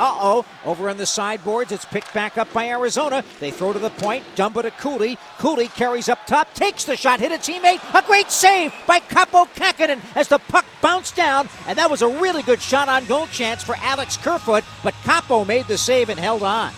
Uh oh. Over on the sideboards, it's picked back up by Arizona. They throw to the point. Dumba to Cooley. Cooley carries up top, takes the shot, hit a teammate. A great save by Kaapo Kahkonen as the puck bounced down. And that was a really good shot on goal chance for Alex Kerfoot. But Kaapo made the save and held on.